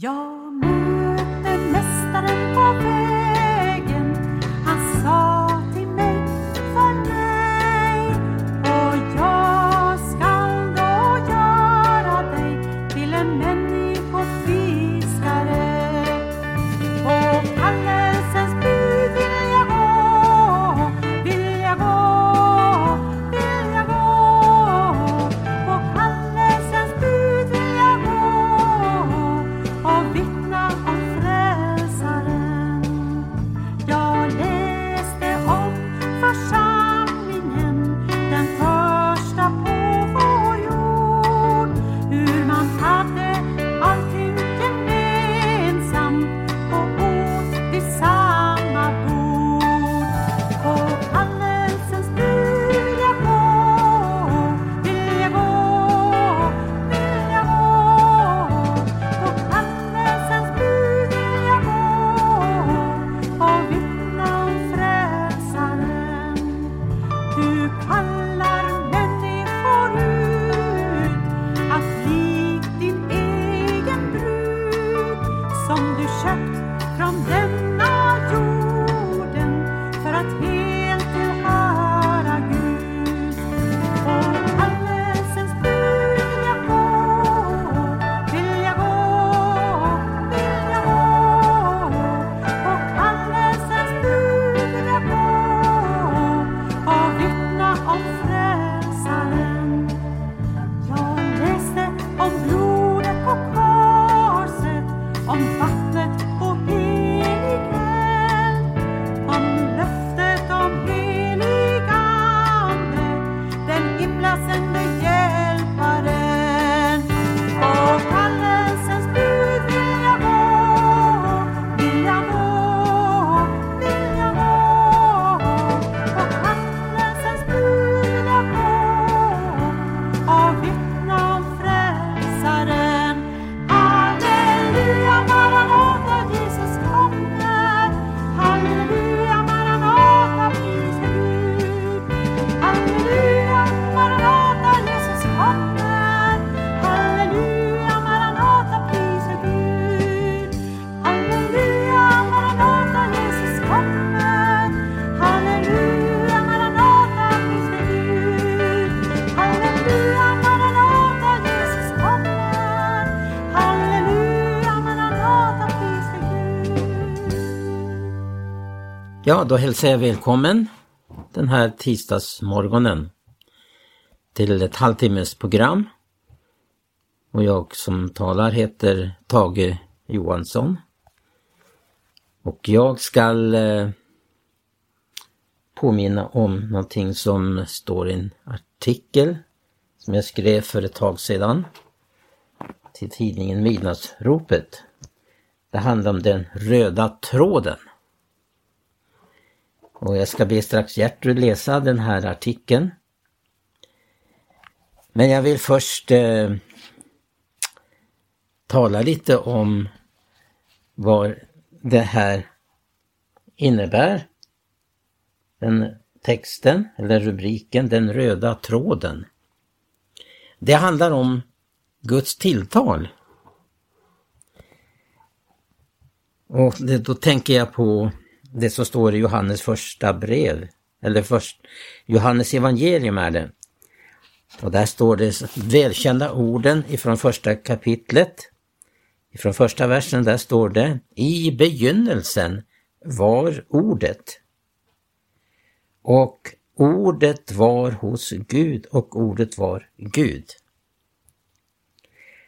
Jag möter Mästaren på Ja, då hälsar jag välkommen den här tisdagsmorgonen till ett halvtimmes program. Och jag som talar heter Tage Johansson. Och jag ska eh, påminna om någonting som står i en artikel som jag skrev för ett tag sedan till tidningen Midnattsropet. Det handlar om den röda tråden. Och jag ska be strax Gertrud läsa den här artikeln. Men jag vill först eh, tala lite om vad det här innebär. Den texten, eller rubriken, den röda tråden. Det handlar om Guds tilltal. Och det, då tänker jag på det som står i Johannes första brev, eller först, Johannes evangelium är det. Och där står det välkända orden ifrån första kapitlet. Ifrån första versen där står det I begynnelsen var ordet. Och ordet var hos Gud och ordet var Gud.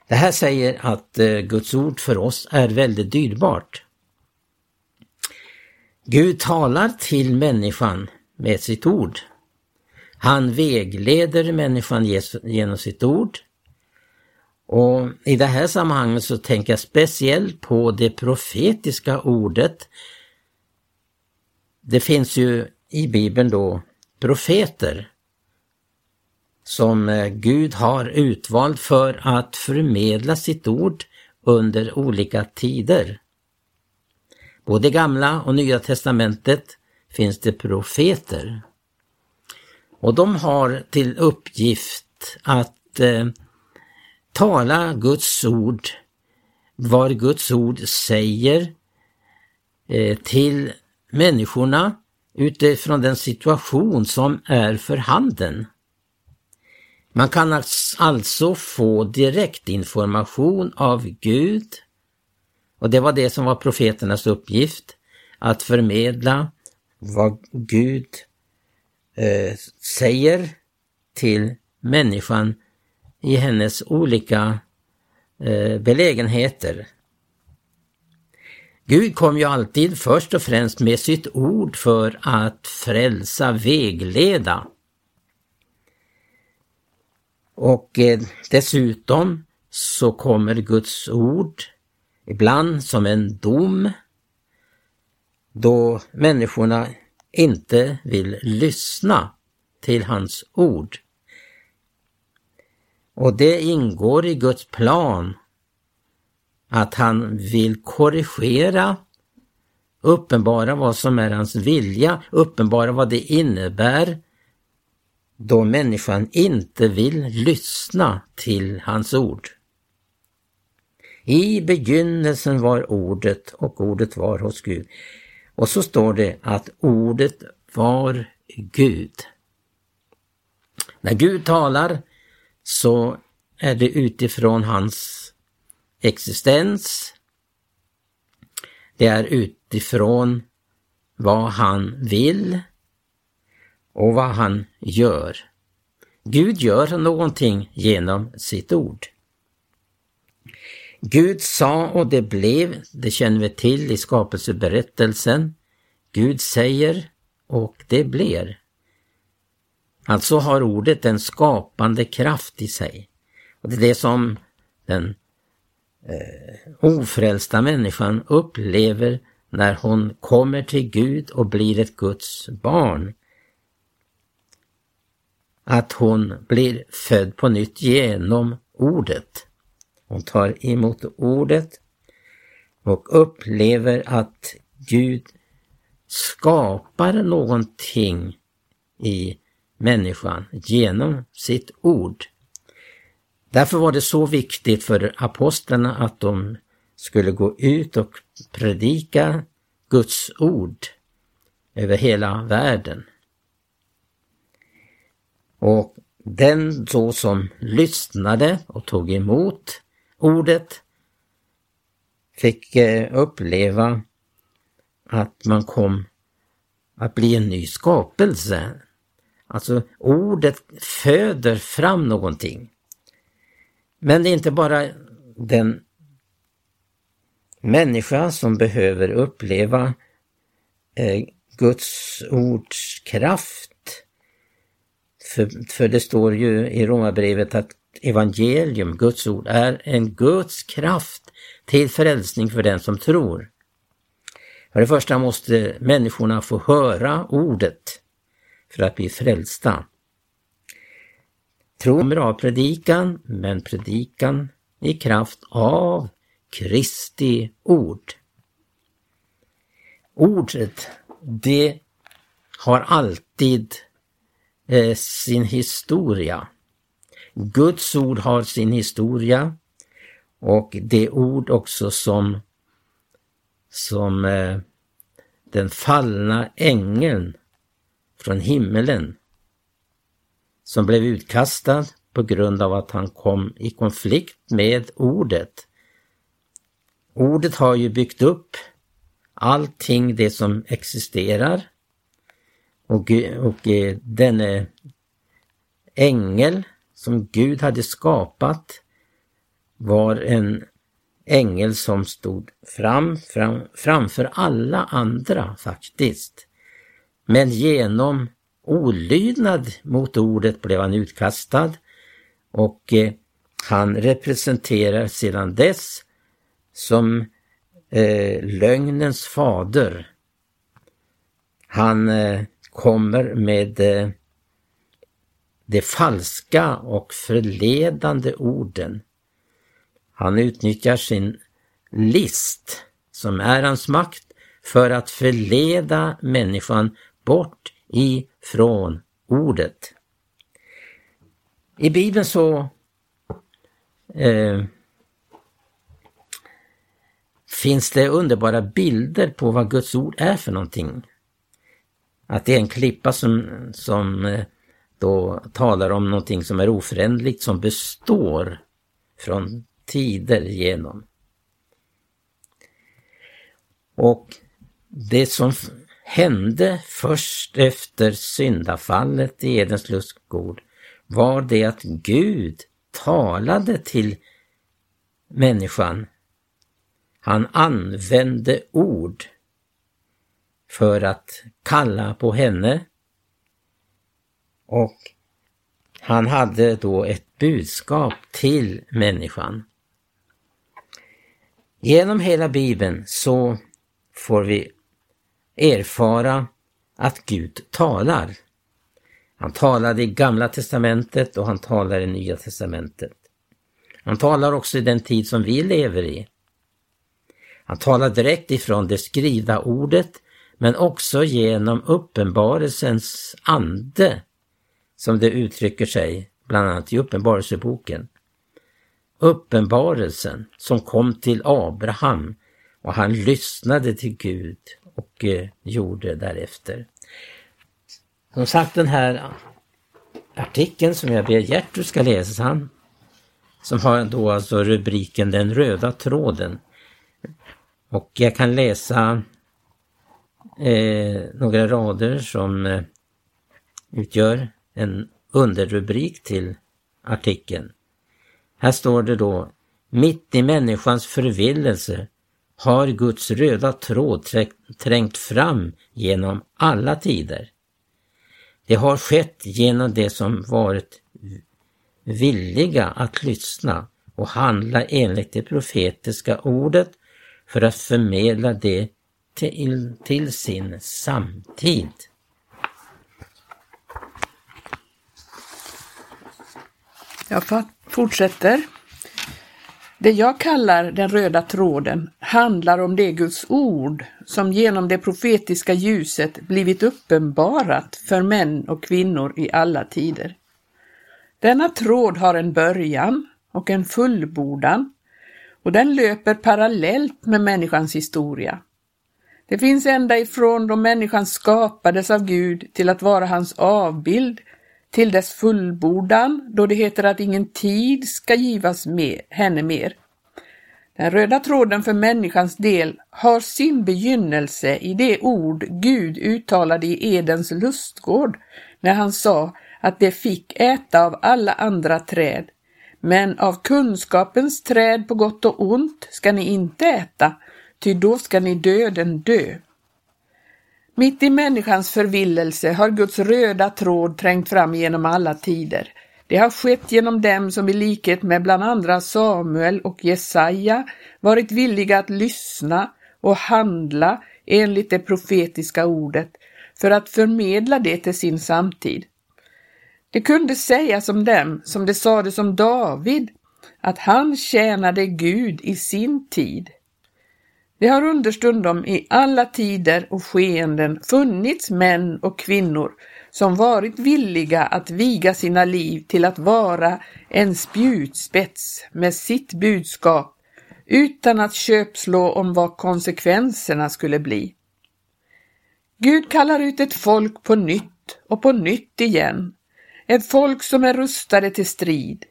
Det här säger att eh, Guds ord för oss är väldigt dyrbart. Gud talar till människan med sitt ord. Han vägleder människan genom sitt ord. Och i det här sammanhanget så tänker jag speciellt på det profetiska ordet. Det finns ju i Bibeln då profeter som eh, Gud har utvalt för att förmedla sitt ord under olika tider. Både gamla och nya testamentet finns det profeter. Och de har till uppgift att eh, tala Guds ord vad Guds ord säger eh, till människorna utifrån den situation som är för handen. Man kan alltså få direktinformation av Gud och det var det som var profeternas uppgift, att förmedla vad Gud eh, säger till människan i hennes olika eh, belägenheter. Gud kom ju alltid först och främst med sitt ord för att frälsa, vägleda. Och eh, dessutom så kommer Guds ord ibland som en dom då människorna inte vill lyssna till hans ord. Och det ingår i Guds plan att han vill korrigera, uppenbara vad som är hans vilja, uppenbara vad det innebär då människan inte vill lyssna till hans ord. I begynnelsen var ordet och ordet var hos Gud. Och så står det att ordet var Gud. När Gud talar så är det utifrån hans existens. Det är utifrån vad han vill och vad han gör. Gud gör någonting genom sitt ord. Gud sa och det blev, det känner vi till i skapelseberättelsen. Gud säger och det blir. Alltså har ordet en skapande kraft i sig. Och Det är det som den eh, ofrälsta människan upplever när hon kommer till Gud och blir ett Guds barn. Att hon blir född på nytt genom ordet. Hon tar emot ordet och upplever att Gud skapar någonting i människan genom sitt ord. Därför var det så viktigt för apostlarna att de skulle gå ut och predika Guds ord över hela världen. Och den då som lyssnade och tog emot ordet fick eh, uppleva att man kom att bli en ny skapelse. Alltså ordet föder fram någonting. Men det är inte bara den människa som behöver uppleva eh, Guds ords kraft. För, för det står ju i Romarbrevet att evangelium, Guds ord, är en Guds kraft till frälsning för den som tror. För det första måste människorna få höra ordet för att bli frälsta. Tro kommer av predikan, men predikan i kraft av Kristi ord. Ordet, det har alltid eh, sin historia. Guds ord har sin historia och det ord också som, som eh, den fallna ängeln från himmelen som blev utkastad på grund av att han kom i konflikt med ordet. Ordet har ju byggt upp allting det som existerar och, och eh, denne ängel som Gud hade skapat var en ängel som stod fram, fram, framför alla andra faktiskt. Men genom olydnad mot ordet blev han utkastad och eh, han representerar sedan dess som eh, lögnens fader. Han eh, kommer med eh, de falska och förledande orden. Han utnyttjar sin list, som är hans makt, för att förleda människan bort ifrån ordet. I Bibeln så eh, finns det underbara bilder på vad Guds ord är för någonting. Att det är en klippa som, som eh, då talar om någonting som är oföränderligt, som består från tider igenom. Och det som hände först efter syndafallet i Edens lustgård var det att Gud talade till människan. Han använde ord för att kalla på henne och han hade då ett budskap till människan. Genom hela Bibeln så får vi erfara att Gud talar. Han talade i Gamla Testamentet och han talar i Nya Testamentet. Han talar också i den tid som vi lever i. Han talar direkt ifrån det skrivna ordet men också genom uppenbarelsens ande som det uttrycker sig bland annat i Uppenbarelseboken. Uppenbarelsen som kom till Abraham och han lyssnade till Gud och eh, gjorde därefter. Som sagt den här artikeln som jag ber Gertrud ska läsa, som har då alltså rubriken Den röda tråden. Och jag kan läsa eh, några rader som eh, utgör en underrubrik till artikeln. Här står det då Mitt i människans förvillelse har Guds röda tråd trängt fram genom alla tider. Det har skett genom det som varit villiga att lyssna och handla enligt det profetiska ordet för att förmedla det till, till sin samtid. Jag fortsätter. Det jag kallar den röda tråden handlar om det Guds ord som genom det profetiska ljuset blivit uppenbarat för män och kvinnor i alla tider. Denna tråd har en början och en fullbordan och den löper parallellt med människans historia. Det finns ända ifrån då människan skapades av Gud till att vara hans avbild till dess fullbordan då det heter att ingen tid ska givas med henne mer. Den röda tråden för människans del har sin begynnelse i det ord Gud uttalade i Edens lustgård när han sa att de fick äta av alla andra träd, men av kunskapens träd på gott och ont ska ni inte äta, ty då ska ni döden dö. Mitt i människans förvillelse har Guds röda tråd trängt fram genom alla tider. Det har skett genom dem som i likhet med bland andra Samuel och Jesaja varit villiga att lyssna och handla enligt det profetiska ordet för att förmedla det till sin samtid. Det kunde sägas om dem som det sades om David, att han tjänade Gud i sin tid. Det har understundom i alla tider och skeenden funnits män och kvinnor som varit villiga att viga sina liv till att vara en spjutspets med sitt budskap utan att köpslå om vad konsekvenserna skulle bli. Gud kallar ut ett folk på nytt och på nytt igen, ett folk som är rustade till strid.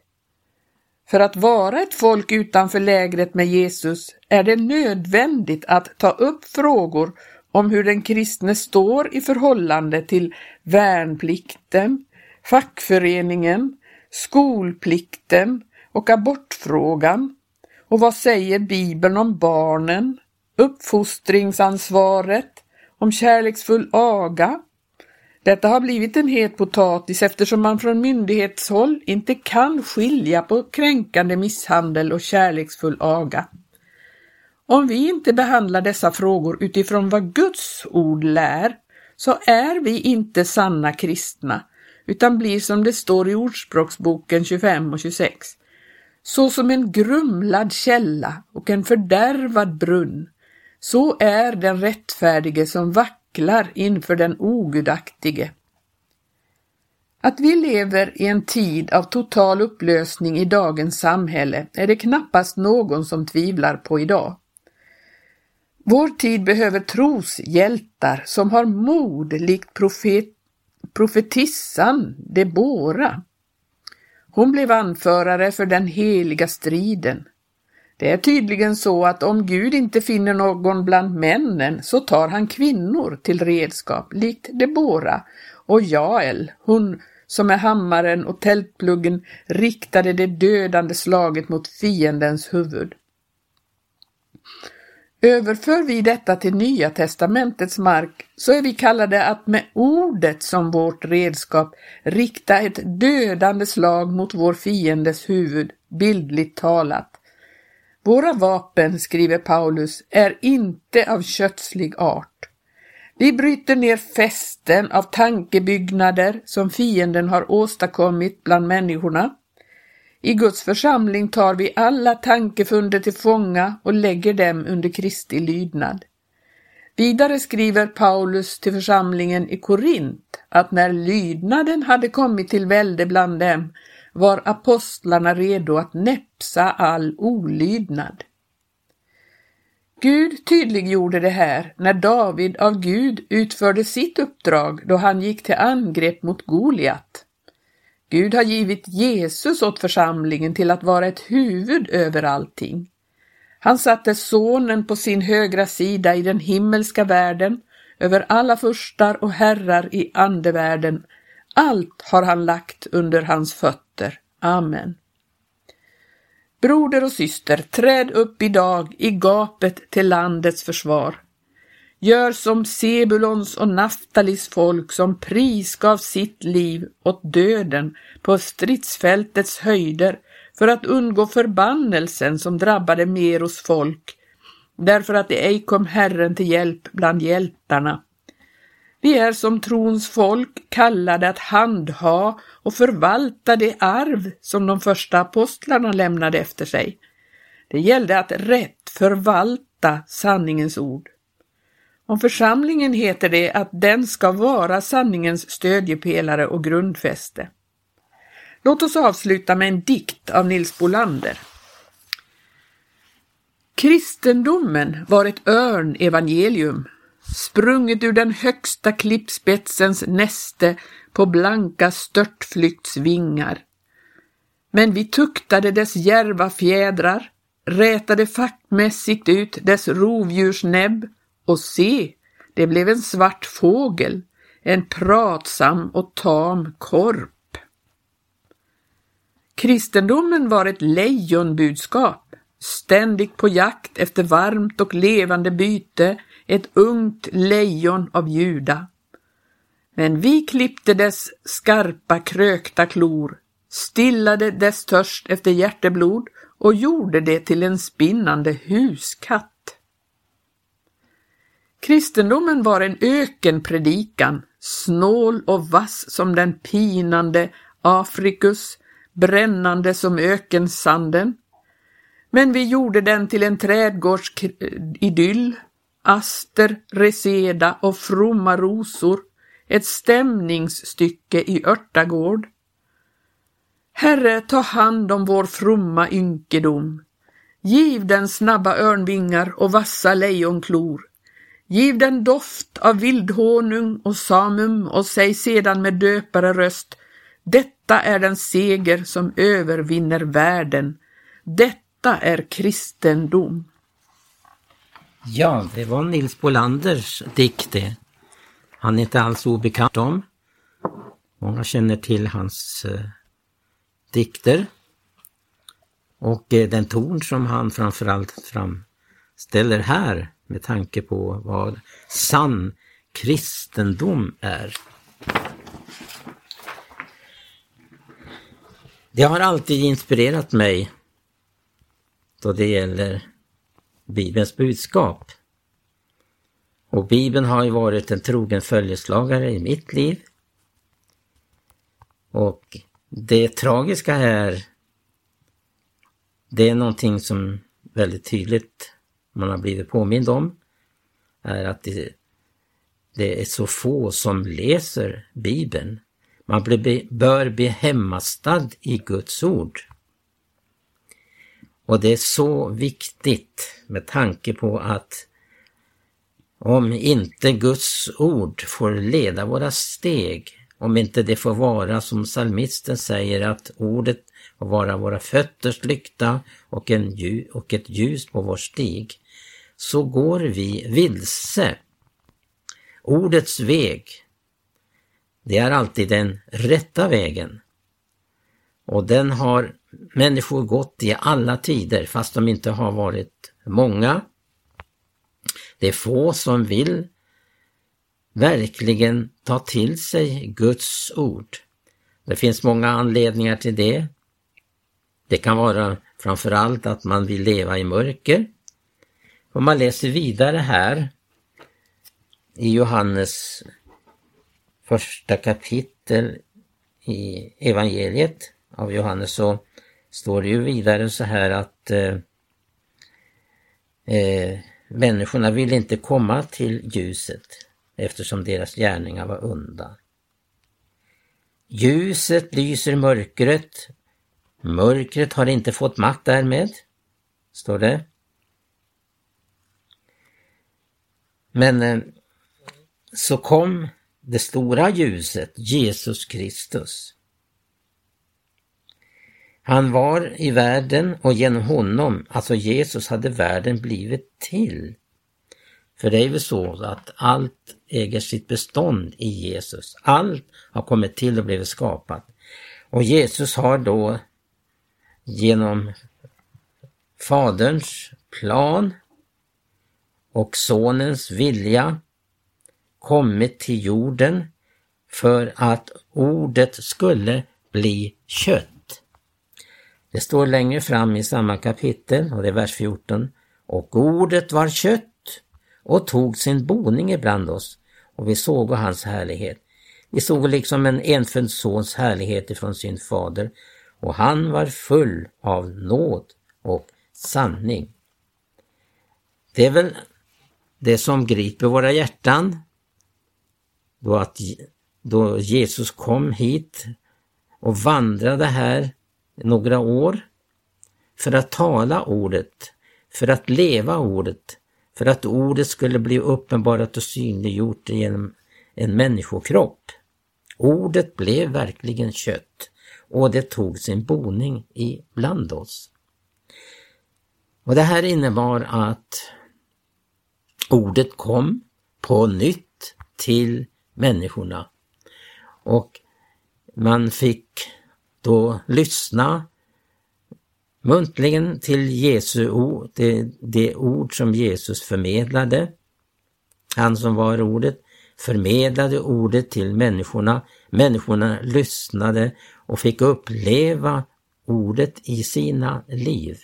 För att vara ett folk utanför lägret med Jesus är det nödvändigt att ta upp frågor om hur den kristne står i förhållande till värnplikten, fackföreningen, skolplikten och abortfrågan. Och vad säger Bibeln om barnen, uppfostringsansvaret, om kärleksfull aga detta har blivit en het potatis eftersom man från myndighetshåll inte kan skilja på kränkande misshandel och kärleksfull aga. Om vi inte behandlar dessa frågor utifrån vad Guds ord lär så är vi inte sanna kristna utan blir som det står i Ordspråksboken 25 och 26. Så som en grumlad källa och en fördärvad brunn, så är den rättfärdige som vacker vacklar inför den ogudaktige. Att vi lever i en tid av total upplösning i dagens samhälle är det knappast någon som tvivlar på idag. Vår tid behöver troshjältar som har mod likt profet, profetissan Debora. Hon blev anförare för den heliga striden. Det är tydligen så att om Gud inte finner någon bland männen så tar han kvinnor till redskap, likt Debora och Jael, hon som med hammaren och tältpluggen riktade det dödande slaget mot fiendens huvud. Överför vi detta till Nya testamentets mark så är vi kallade att med ordet som vårt redskap rikta ett dödande slag mot vår fiendes huvud, bildligt talat. Våra vapen, skriver Paulus, är inte av kötslig art. Vi bryter ner fästen av tankebyggnader som fienden har åstadkommit bland människorna. I Guds församling tar vi alla tankefunder till fånga och lägger dem under Kristi lydnad. Vidare skriver Paulus till församlingen i Korint att när lydnaden hade kommit till välde bland dem var apostlarna redo att näpsa all olydnad. Gud tydliggjorde det här när David av Gud utförde sitt uppdrag då han gick till angrepp mot Goliat. Gud har givit Jesus åt församlingen till att vara ett huvud över allting. Han satte sonen på sin högra sida i den himmelska världen, över alla furstar och herrar i andevärlden. Allt har han lagt under hans fötter. Amen. Broder och syster, träd upp idag i gapet till landets försvar. Gör som Sebulons och Naftalis folk som prisgav sitt liv åt döden på stridsfältets höjder för att undgå förbannelsen som drabbade Meros folk, därför att det ej kom Herren till hjälp bland hjältarna. Vi är som trons folk kallade att handha och förvalta det arv som de första apostlarna lämnade efter sig. Det gällde att rätt förvalta sanningens ord. Om församlingen heter det att den ska vara sanningens stödjepelare och grundfäste. Låt oss avsluta med en dikt av Nils Bolander. Kristendomen var ett örnevangelium, sprunget ur den högsta klippspetsens näste på blanka störtflyktsvingar. Men vi tuktade dess järva fjädrar, rätade fackmässigt ut dess rovdjursnäbb och se, det blev en svart fågel, en pratsam och tam korp. Kristendomen var ett lejonbudskap, ständigt på jakt efter varmt och levande byte, ett ungt lejon av Juda. Men vi klippte dess skarpa krökta klor, stillade dess törst efter hjärteblod och gjorde det till en spinnande huskatt. Kristendomen var en ökenpredikan, snål och vass som den pinande Afrikus, brännande som ökensanden. Men vi gjorde den till en trädgårdsidyll, eh, aster, reseda och fromma rosor, ett stämningsstycke i örtagård. Herre, ta hand om vår fromma ynkedom. Giv den snabba örnvingar och vassa lejonklor. Giv den doft av vildhonung och samum och säg sedan med döpare röst Detta är den seger som övervinner världen. Detta är kristendom. Ja, det var Nils Bolanders dikt det. Han är inte alls obekant om. Många känner till hans eh, dikter. Och eh, den ton som han framförallt framställer här med tanke på vad sann kristendom är. Det har alltid inspirerat mig då det gäller Bibelns budskap. Och Bibeln har ju varit en trogen följeslagare i mitt liv. Och det tragiska här, det är någonting som väldigt tydligt man har blivit påmind om är att det, det är så få som läser Bibeln. Man bör bli hemmastad i Guds ord. Och det är så viktigt med tanke på att om inte Guds ord får leda våra steg, om inte det får vara som psalmisten säger att ordet får vara våra fötters lykta och, en, och ett ljus på vår stig, så går vi vilse. Ordets väg, det är alltid den rätta vägen. Och den har människor gått i alla tider fast de inte har varit många. Det är få som vill verkligen ta till sig Guds ord. Det finns många anledningar till det. Det kan vara framförallt att man vill leva i mörker. Om man läser vidare här i Johannes första kapitel i evangeliet av Johannes så står det ju vidare så här att eh, eh, människorna vill inte komma till ljuset eftersom deras gärningar var onda. Ljuset lyser mörkret, mörkret har inte fått makt därmed, står det. Men eh, så kom det stora ljuset, Jesus Kristus. Han var i världen och genom honom, alltså Jesus, hade världen blivit till. För det är väl så att allt äger sitt bestånd i Jesus. Allt har kommit till och blivit skapat. Och Jesus har då genom Faderns plan och Sonens vilja kommit till jorden för att ordet skulle bli kött. Det står längre fram i samma kapitel, och det är vers 14. Och ordet var kött och tog sin boning ibland oss, och vi såg hans härlighet. Vi såg liksom en enfödd sons härlighet ifrån sin fader, och han var full av nåd och sanning. Det är väl det som griper våra hjärtan då, att, då Jesus kom hit och vandrade här några år för att tala ordet, för att leva ordet, för att ordet skulle bli uppenbarat och synliggjort genom en människokropp. Ordet blev verkligen kött och det tog sin boning ibland oss. Och det här innebar att ordet kom på nytt till människorna. Och man fick då lyssna muntligen till Jesu ord, det, det ord som Jesus förmedlade. Han som var ordet förmedlade ordet till människorna. Människorna lyssnade och fick uppleva ordet i sina liv.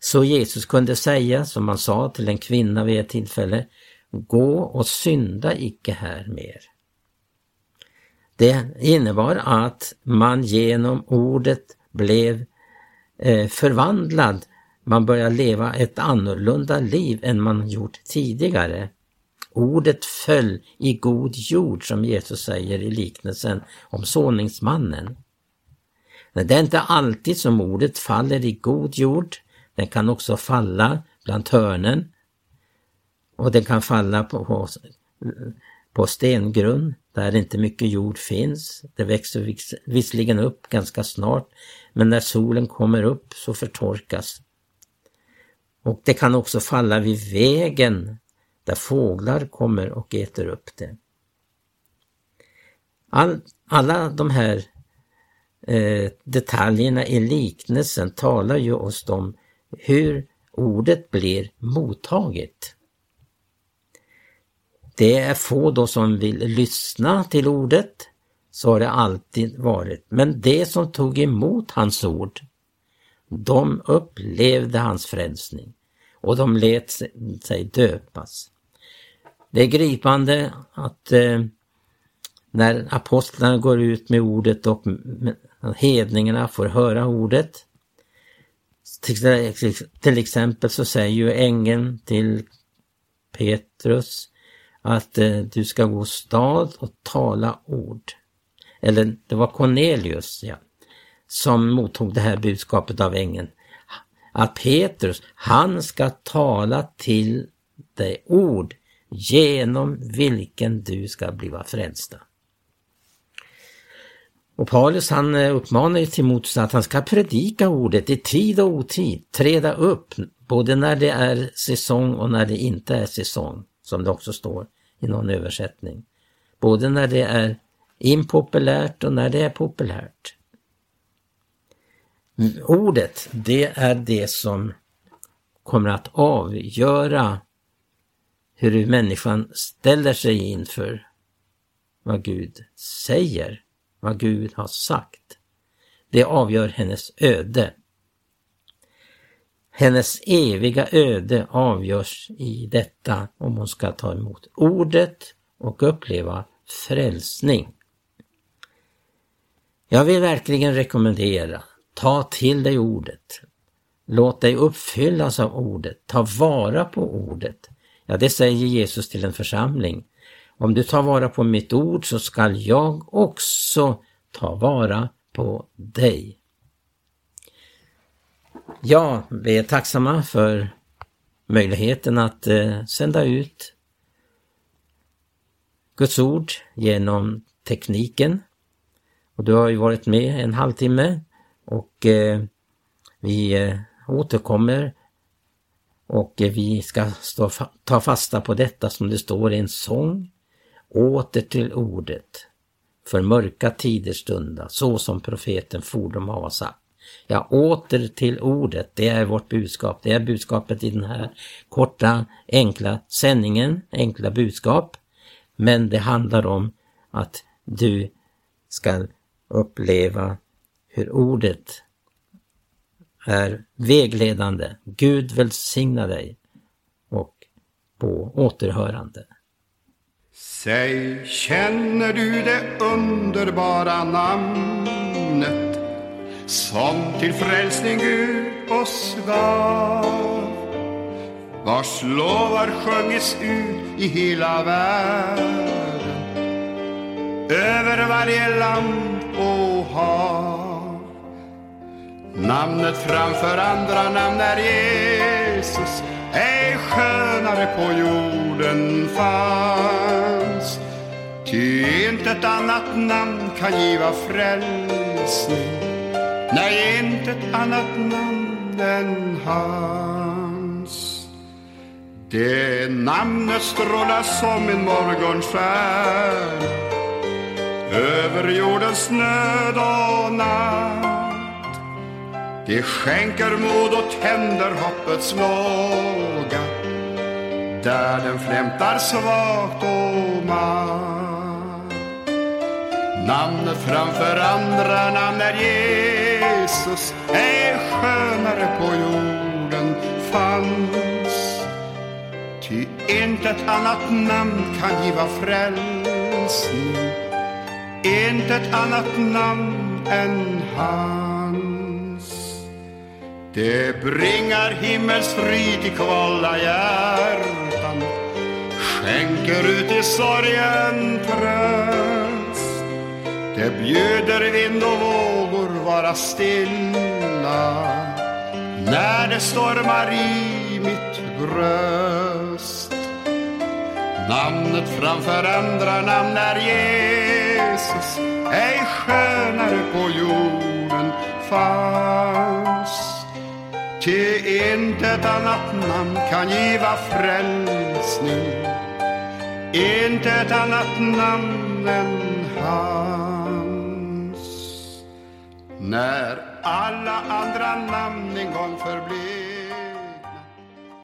Så Jesus kunde säga, som han sa till en kvinna vid ett tillfälle, Gå och synda icke här mer. Det innebar att man genom ordet blev eh, förvandlad. Man började leva ett annorlunda liv än man gjort tidigare. Ordet föll i god jord som Jesus säger i liknelsen om såningsmannen. Men det är inte alltid som ordet faller i god jord. Den kan också falla bland törnen. och den kan falla på, på stengrund där inte mycket jord finns. Det växer visserligen upp ganska snart men när solen kommer upp så förtorkas. Och det kan också falla vid vägen där fåglar kommer och äter upp det. All, alla de här eh, detaljerna i liknelsen talar ju oss om hur ordet blir mottaget. Det är få då som vill lyssna till ordet, så har det alltid varit. Men det som tog emot hans ord, de upplevde hans frälsning och de lät sig döpas. Det är gripande att eh, när apostlarna går ut med ordet och hedningarna får höra ordet. Till exempel så säger ju ängeln till Petrus att eh, du ska gå stad och tala ord. Eller det var Cornelius ja, som mottog det här budskapet av ängeln. Att Petrus, han ska tala till dig ord genom vilken du ska bliva frälsta. Och Paulus han eh, uppmanar ju Timoteus att han ska predika ordet i tid och otid, träda upp både när det är säsong och när det inte är säsong, som det också står i någon översättning. Både när det är impopulärt och när det är populärt. Ordet, det är det som kommer att avgöra hur människan ställer sig inför vad Gud säger, vad Gud har sagt. Det avgör hennes öde. Hennes eviga öde avgörs i detta om hon ska ta emot ordet och uppleva frälsning. Jag vill verkligen rekommendera, ta till dig ordet. Låt dig uppfyllas av ordet, ta vara på ordet. Ja, det säger Jesus till en församling. Om du tar vara på mitt ord så skall jag också ta vara på dig. Ja, vi är tacksamma för möjligheten att eh, sända ut Guds ord genom tekniken. Och du har ju varit med en halvtimme och eh, vi eh, återkommer och eh, vi ska stå, ta fasta på detta som det står i en sång. Åter till ordet. För mörka tider stunda, så som profeten fordom har sagt. Ja, åter till ordet, det är vårt budskap. Det är budskapet i den här korta, enkla sändningen, enkla budskap. Men det handlar om att du ska uppleva hur ordet är vägledande. Gud välsigna dig och på återhörande. Säg, känner du det underbara namnet som till frälsning Gud oss gav? Vars lovar sjungits ut i hela världen över varje land och hav. Namnet framför andra namn är Jesus, ej skönare på jorden fanns. Ty intet annat namn kan giva frälsning, nej, inte ett annat namn än hans. Det namnet strålar som en morgonstjärna över jordens nöd och natt. Det skänker mod och tänder hoppets låga där den flämtar svagt och matt. Namnet framför andra namn är Jesus, ej skönare på jorden fanns. Ty intet annat namn kan giva frälsning, intet annat namn än hans. Det bringar himmelsfrid i kvala hjärtan, skänker ut i sorgen tröst. Det bjuder vind och våg vara stilla när det stormar i mitt bröst. Namnet framför andra namn är Jesus, ej skönare på jorden fanns. Ty intet annat namn kan giva frälsning, intet annat namn än hans. När alla andra namn en gång förblev